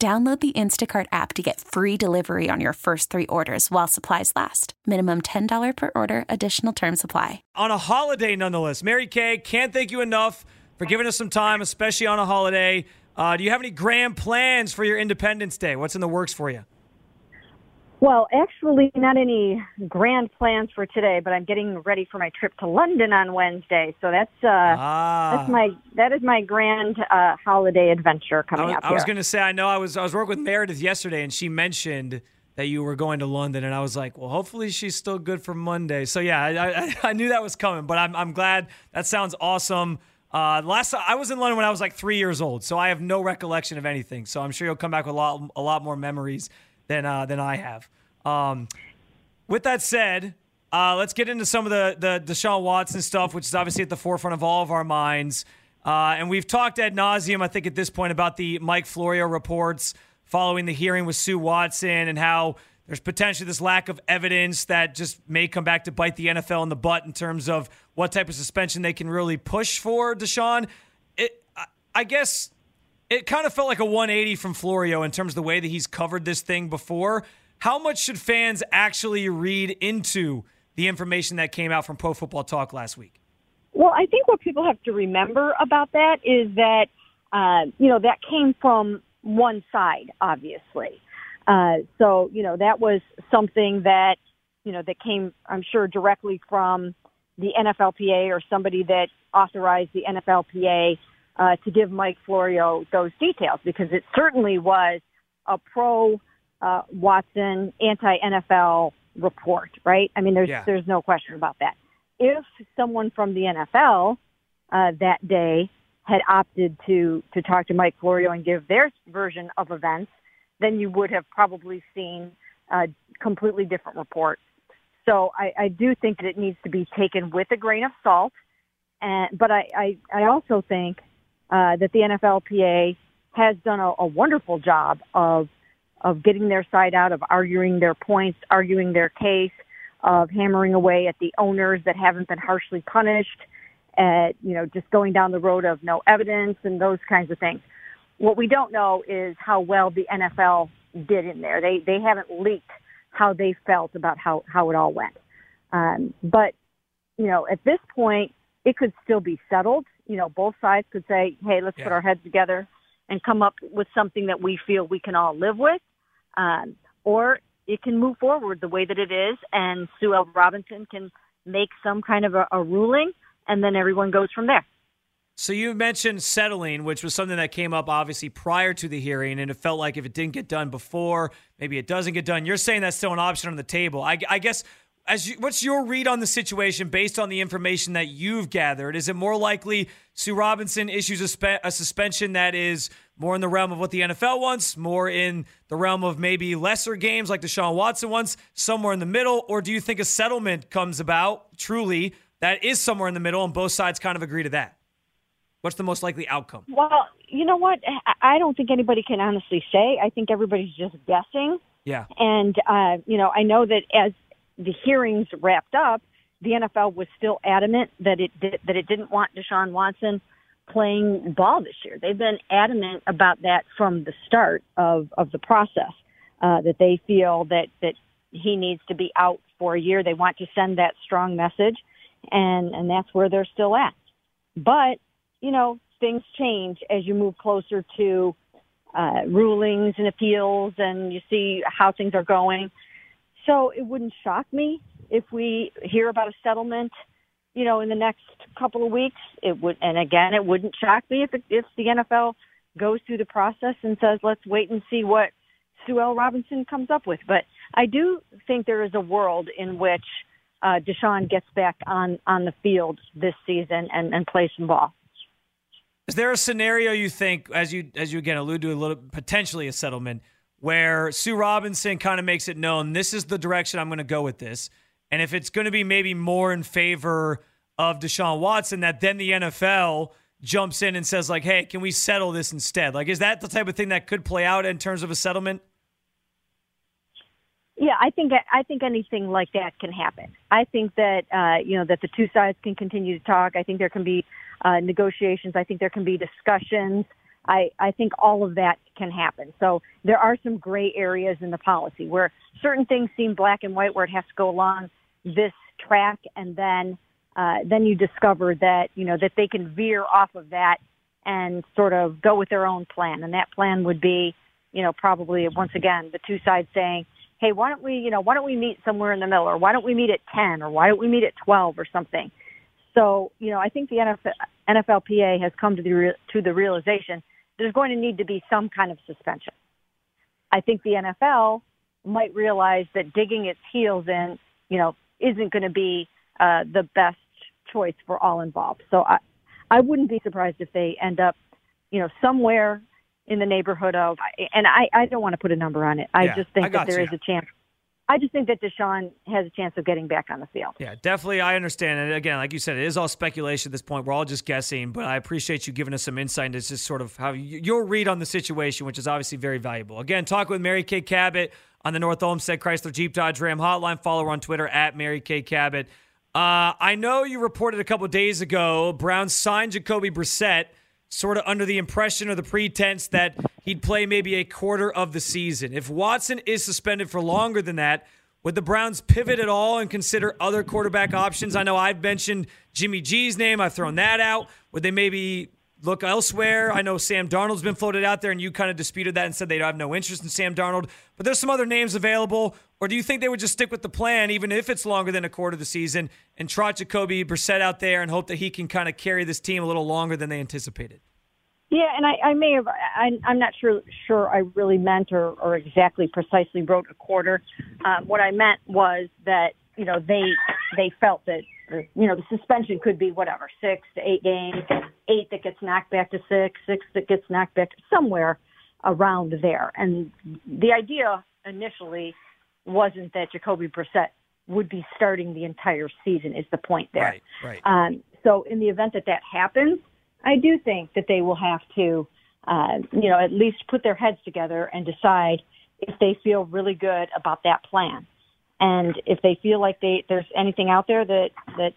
Download the Instacart app to get free delivery on your first three orders while supplies last. Minimum $10 per order, additional term supply. On a holiday, nonetheless. Mary Kay, can't thank you enough for giving us some time, especially on a holiday. Uh, do you have any grand plans for your Independence Day? What's in the works for you? Well, actually, not any grand plans for today, but I'm getting ready for my trip to London on Wednesday. So that's uh, Ah. that's my that is my grand uh, holiday adventure I coming was, up I was going to say, I know I was I was working with Meredith yesterday, and she mentioned that you were going to London, and I was like, well, hopefully she's still good for Monday. So yeah, I, I, I knew that was coming, but I'm I'm glad. That sounds awesome. Uh, last I was in London when I was like three years old, so I have no recollection of anything. So I'm sure you'll come back with a lot a lot more memories than uh, than I have. Um, with that said, uh, let's get into some of the the Deshaun Watson stuff, which is obviously at the forefront of all of our minds. Uh, and we've talked ad nauseum, I think, at this point about the Mike Florio reports following the hearing with Sue Watson and how there's potentially this lack of evidence that just may come back to bite the NFL in the butt in terms of what type of suspension they can really push for Deshaun. It, I, I guess it kind of felt like a 180 from Florio in terms of the way that he's covered this thing before. How much should fans actually read into the information that came out from Pro Football Talk last week? Well, I think what people have to remember about that is that, uh, you know, that came from one side, obviously. Uh, so, you know, that was something that, you know, that came, I'm sure, directly from the NFLPA or somebody that authorized the NFLPA uh, to give Mike Florio those details because it certainly was a pro uh, Watson anti NFL report, right? I mean, there's Yeah. there's no question about that. If someone from the NFL uh, that day had opted to to talk to Mike Florio and give their version of events, then you would have probably seen a completely different report. So I, I do think that it needs to be taken with a grain of salt. And but I I, I also think uh, that the NFLPA has done a, a wonderful job of of getting their side out, of arguing their points, arguing their case, of hammering away at the owners that haven't been harshly punished, at you know just going down the road of no evidence and those kinds of things. What we don't know is how well the NFL did in there. They they haven't leaked how they felt about how how it all went. Um, but you know, at this point, it could still be settled. You know, both sides could say, "Hey, let's put our heads together and come up with something that we feel we can all live with," um, or it can move forward the way that it is, and Sue L. Robinson can make some kind of a, a ruling, and then everyone goes from there. So you mentioned settling, which was something that came up obviously prior to the hearing, and it felt like if it didn't get done before, maybe it doesn't get done. You're saying that's still an option on the table. I, I guess. As you, what's your read on the situation based on the information that you've gathered? Is it more likely Sue Robinson issues a, spe- a suspension that is more in the realm of what the NFL wants, more in the realm of maybe lesser games like Deshaun Watson wants, somewhere in the middle? Or do you think a settlement comes about truly that is somewhere in the middle and both sides kind of agree to that? What's the most likely outcome? Well, you know what? I- I don't think anybody can honestly say. I think everybody's just guessing. Yeah. And uh, you know, I know that as the hearings wrapped up, the NFL was still adamant that it did, that it didn't want Deshaun Watson playing ball this year. They've been adamant about that from the start of of the process. Uh, that they feel that that he needs to be out for a year. They want to send that strong message, and and that's where they're still at. But you know, things change as you move closer to uh, rulings and appeals, and you see how things are going. So it wouldn't shock me if we hear about a settlement, you know, in the next couple of weeks. It would, and again, it wouldn't shock me if it, if the NFL goes through the process and says, let's wait and see what Sue L. Robinson comes up with. But I do think there is a world in which uh, Deshaun gets back on on the field this season and, and plays some ball. Is there a scenario you think, as you as you again allude to a little potentially a settlement, where Sue Robinson kind of makes it known this is the direction I'm going to go with this, and if it's going to be maybe more in favor of Deshaun Watson, that then the NFL jumps in and says like, "Hey, can we settle this instead?" Like, is that the type of thing that could play out in terms of a settlement? Yeah, I think I think anything like that can happen. I think that uh, you know that the two sides can continue to talk. I think there can be uh, negotiations. I think there can be discussions. I, I think all of that can happen. So there are some gray areas in the policy where certain things seem black and white, where it has to go along this track, and then uh, then you discover that you know that they can veer off of that and sort of go with their own plan, and that plan would be you know probably once again the two sides saying hey, why don't we, you know, why don't we meet somewhere in the middle, or why don't we meet at 10, or why don't we meet at 12, or something. So, you know, I think the NFL, NFLPA has come to the to the realization there's going to need to be some kind of suspension. I think the NFL might realize that digging its heels in, you know, isn't going to be uh, the best choice for all involved. So I, I wouldn't be surprised if they end up, you know, somewhere in the neighborhood of, and I, I don't want to put a number on it. I yeah, just think I that there you. is a chance. I just think that Deshaun has a chance of getting back on the field. Yeah, definitely. I understand. And again, like you said, it is all speculation at this point. We're all just guessing, but I appreciate you giving us some insight into just sort of how you, your read on the situation, which is obviously very valuable. Again, talk with Mary Kay Cabot on the North Olmsted Chrysler Jeep Dodge Ram hotline. Follow her on Twitter at Mary Kay Cabot. Uh, I know you reported a couple days ago Brown signed Jacoby Brissett sort of under the impression or the pretense that he'd play maybe a quarter of the season. If Watson is suspended for longer than that, would the Browns pivot at all and consider other quarterback options? I know I've mentioned Jimmy G's name. I've thrown that out. Would they maybe look elsewhere? I know Sam Darnold's been floated out there, and you kind of disputed that and said they have no interest in Sam Darnold. But there's some other names available. Or do you think they would just stick with the plan, even if it's longer than a quarter of the season, and trot Jacoby Brissett out there and hope that he can kind of carry this team a little longer than they anticipated? Yeah, and I, I may have. I, I'm not sure. Sure, I really meant or, or exactly precisely wrote a quarter. Um, what I meant was that you know they they felt that you know the suspension could be whatever six to eight games, eight that gets knocked back to six, six that gets knocked back to somewhere around there. And the idea initially wasn't that Jacoby Brissett would be starting the entire season. Is the point there? Right. Right. Um, so in the event that that happens I do think that they will have to, uh, you know, at least put their heads together and decide if they feel really good about that plan, and if they feel like they there's anything out there that that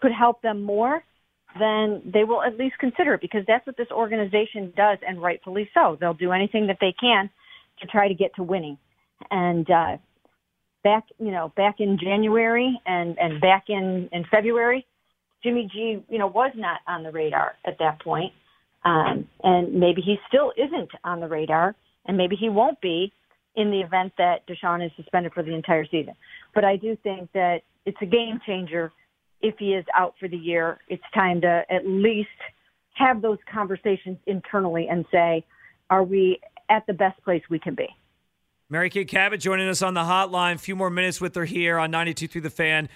could help them more, then they will at least consider it because that's what this organization does, and rightfully so. They'll do anything that they can to try to get to winning, and. uh back you know back in January and and back in in February Jimmy G, you know, was not on the radar at that point. Um, and maybe he still isn't on the radar, and maybe he won't be in the event that Deshaun is suspended for the entire season. But I do think that it's a game changer if he is out for the year. It's time to at least have those conversations internally and say, are we at the best place we can be? Mary Kay Cabot joining us on the hotline. A few more minutes with her here on 92 through the fan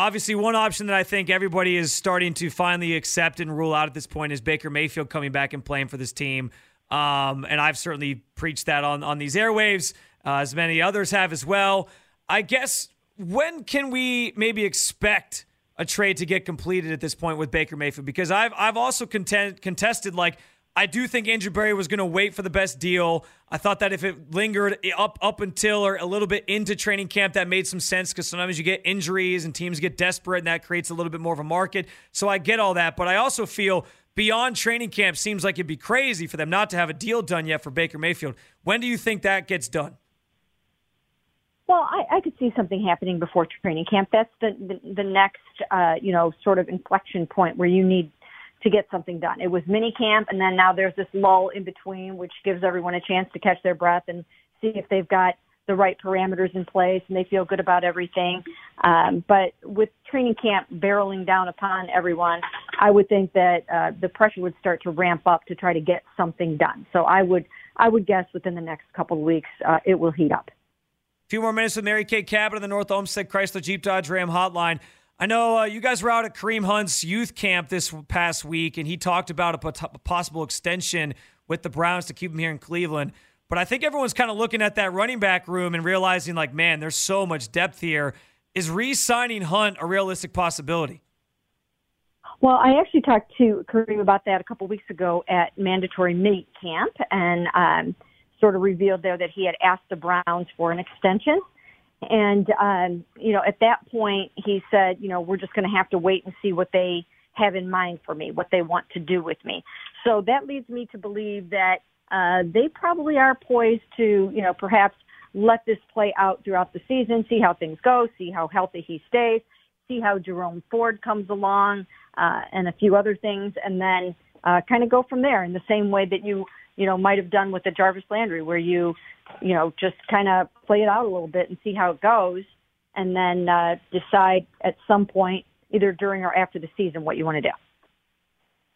obviously one option that I think everybody is starting to finally accept and rule out at this point is Baker Mayfield coming back and playing for this team. Um, and I've certainly preached that on on these airwaves, uh, as many others have as well. I guess when can we maybe expect a trade to get completed at this point with Baker Mayfield? Because I've I've also contested like I do think Andrew Berry was going to wait for the best deal. I thought that if it lingered up up until or a little bit into training camp, that made some sense because sometimes you get injuries and teams get desperate, and that creates a little bit more of a market. So I get all that, but I also feel beyond training camp seems like it'd be crazy for them not to have a deal done yet for Baker Mayfield. When do you think that gets done? Well, I, I could see something happening before training camp. That's the the, the next, uh, you know, sort of inflection point where you need to get something done. It was mini camp, and then now there's this lull in between, which gives everyone a chance to catch their breath and see if they've got the right parameters in place and they feel good about everything. Um, but with training camp barreling down upon everyone, I would think that uh, the pressure would start to ramp up to try to get something done. So I would I would guess within the next couple of weeks uh, it will heat up. A few more minutes with Mary Kay Cabot on the North Olmsted Chrysler Jeep Dodge Ram hotline. I know uh, you guys were out at Kareem Hunt's youth camp this past week, and he talked about a, pot- a possible extension with the Browns to keep him here in Cleveland. But I think everyone's kind of looking at that running back room and realizing, like, man, there's so much depth here. Is re signing Hunt a realistic possibility? Well, I actually talked to Kareem about that a couple weeks ago at mandatory mini camp and um, sort of revealed there that he had asked the Browns for an extension. And, um, you know, at that point, he said, you know, we're just going to have to wait and see what they have in mind for me, what they want to do with me. So that leads me to believe that uh, they probably are poised to, you know, perhaps let this play out throughout the season, see how things go, see how healthy he stays, see how Jerome Ford comes along, uh, and a few other things, and then uh, kind of go from there in the same way that you, you know, might have done with the Jarvis Landry, where you, you know, just kind of play it out a little bit and see how it goes, and then uh, decide at some point, either during or after the season, what you want to do.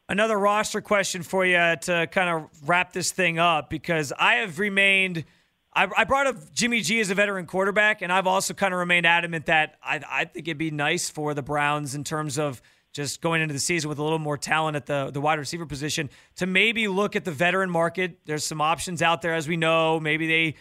Another roster question for you to kind of wrap this thing up because I have remained. I, brought up Jimmy G as a veteran quarterback, and I've also kind of remained adamant that I, I think it'd be nice for the Browns in terms of just going into the season with a little more talent at the, the wide receiver position to maybe look at the veteran market. There's some options out there, as we know. Maybe they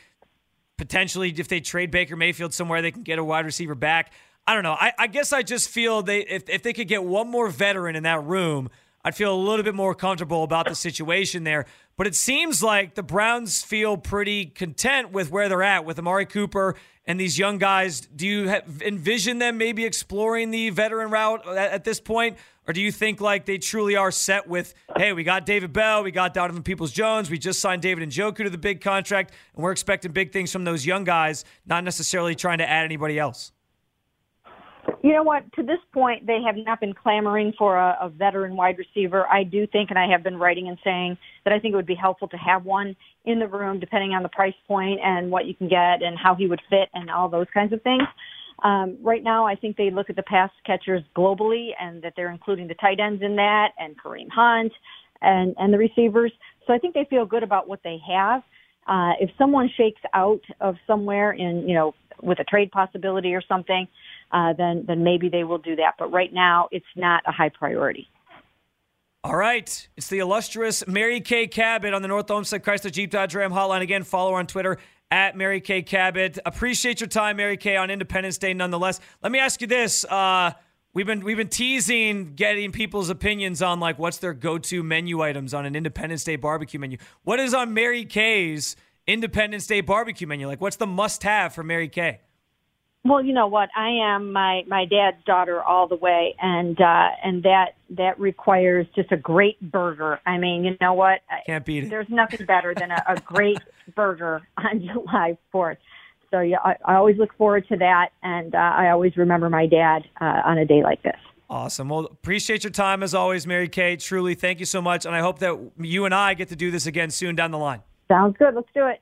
potentially, if they trade Baker Mayfield somewhere, they can get a wide receiver back. I don't know. I, I guess I just feel they if, if they could get one more veteran in that room – I'd feel a little bit more comfortable about the situation there. But it seems like the Browns feel pretty content with where they're at with Amari Cooper and these young guys. Do you envision them maybe exploring the veteran route at, at this point? Or do you think like they truly are set with, hey, we got David Bell, we got Donovan Peoples Jones, we just signed David and Njoku to the big contract, and we're expecting big things from those young guys, not necessarily trying to add anybody else? You know what? To this point, they have not been clamoring for a, a veteran wide receiver. I do think, and I have been writing and saying that I think it would be helpful to have one in the room, depending on the price point and what you can get and how he would fit and all those kinds of things. Um, right now, I think they look at the pass catchers globally and that they're including the tight ends in that and Kareem Hunt and, and the receivers. So I think they feel good about what they have. Uh, if someone shakes out of somewhere in, you know, with a trade possibility or something, uh, then then maybe they will do that. But right now, it's not a high priority. All right. It's the illustrious Mary Kay Cabot on the North Olmsted Chrysler Jeep Dodge Ram hotline. Again, follow her on Twitter at Mary Kay Cabot. Appreciate your time, Mary Kay, on Independence Day nonetheless. Let me ask you this. Uh, we've been we've been teasing getting people's opinions on like what's their go-to menu items on an Independence Day barbecue menu. What is on Mary Kay's Independence Day barbecue menu? Like what's the must-have for Mary Kay? Well, you know what? I am my my dad's daughter all the way, and uh, and that that requires just a great burger. I mean, you know what? Can't beat it. There's nothing better than a, a great burger on July 4th. So yeah, I, I always look forward to that, and uh, I always remember my dad uh, on a day like this. Awesome. Well, appreciate your time as always, Mary Kate. Truly, thank you so much, and I hope that you and I get to do this again soon down the line. Sounds good. Let's do it.